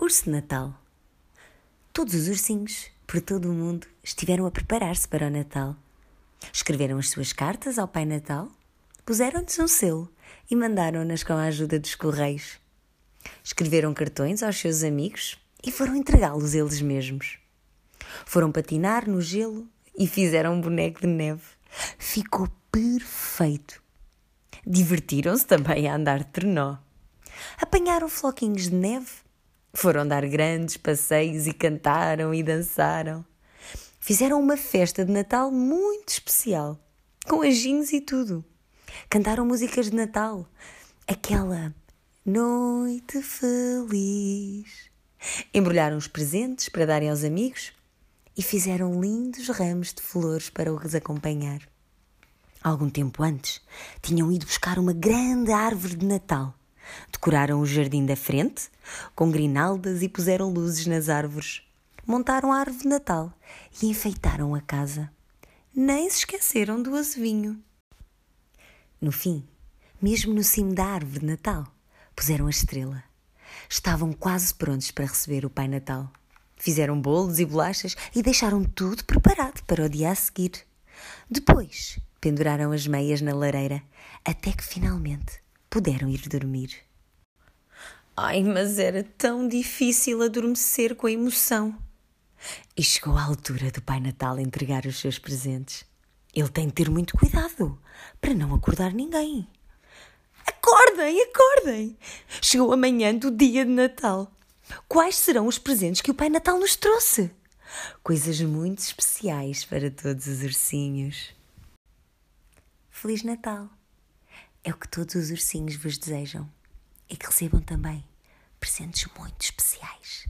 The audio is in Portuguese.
Urso de Natal. Todos os ursinhos, por todo o mundo, estiveram a preparar-se para o Natal. Escreveram as suas cartas ao Pai Natal, puseram-lhes um selo e mandaram-nas com a ajuda dos correios. Escreveram cartões aos seus amigos e foram entregá-los eles mesmos. Foram patinar no gelo e fizeram um boneco de neve. Ficou perfeito. Divertiram-se também a andar de trenó. Apanharam floquinhos de neve, foram dar grandes passeios e cantaram e dançaram. Fizeram uma festa de Natal muito especial, com anjinhos e tudo. Cantaram músicas de Natal, aquela Noite Feliz. Embrulharam os presentes para darem aos amigos e fizeram lindos ramos de flores para os acompanhar. Algum tempo antes, tinham ido buscar uma grande árvore de Natal Decoraram o jardim da frente com grinaldas e puseram luzes nas árvores. Montaram a árvore de Natal e enfeitaram a casa. Nem se esqueceram do azevinho. No fim, mesmo no cimo da árvore de Natal, puseram a estrela. Estavam quase prontos para receber o Pai Natal. Fizeram bolos e bolachas e deixaram tudo preparado para o dia a seguir. Depois, penduraram as meias na lareira, até que finalmente puderam ir dormir. Ai, mas era tão difícil adormecer com a emoção. E chegou a altura do Pai Natal entregar os seus presentes. Ele tem de ter muito cuidado para não acordar ninguém. Acordem, acordem! Chegou a manhã do dia de Natal. Quais serão os presentes que o Pai Natal nos trouxe? Coisas muito especiais para todos os ursinhos. Feliz Natal! É o que todos os ursinhos vos desejam e que recebam também presentes muito especiais.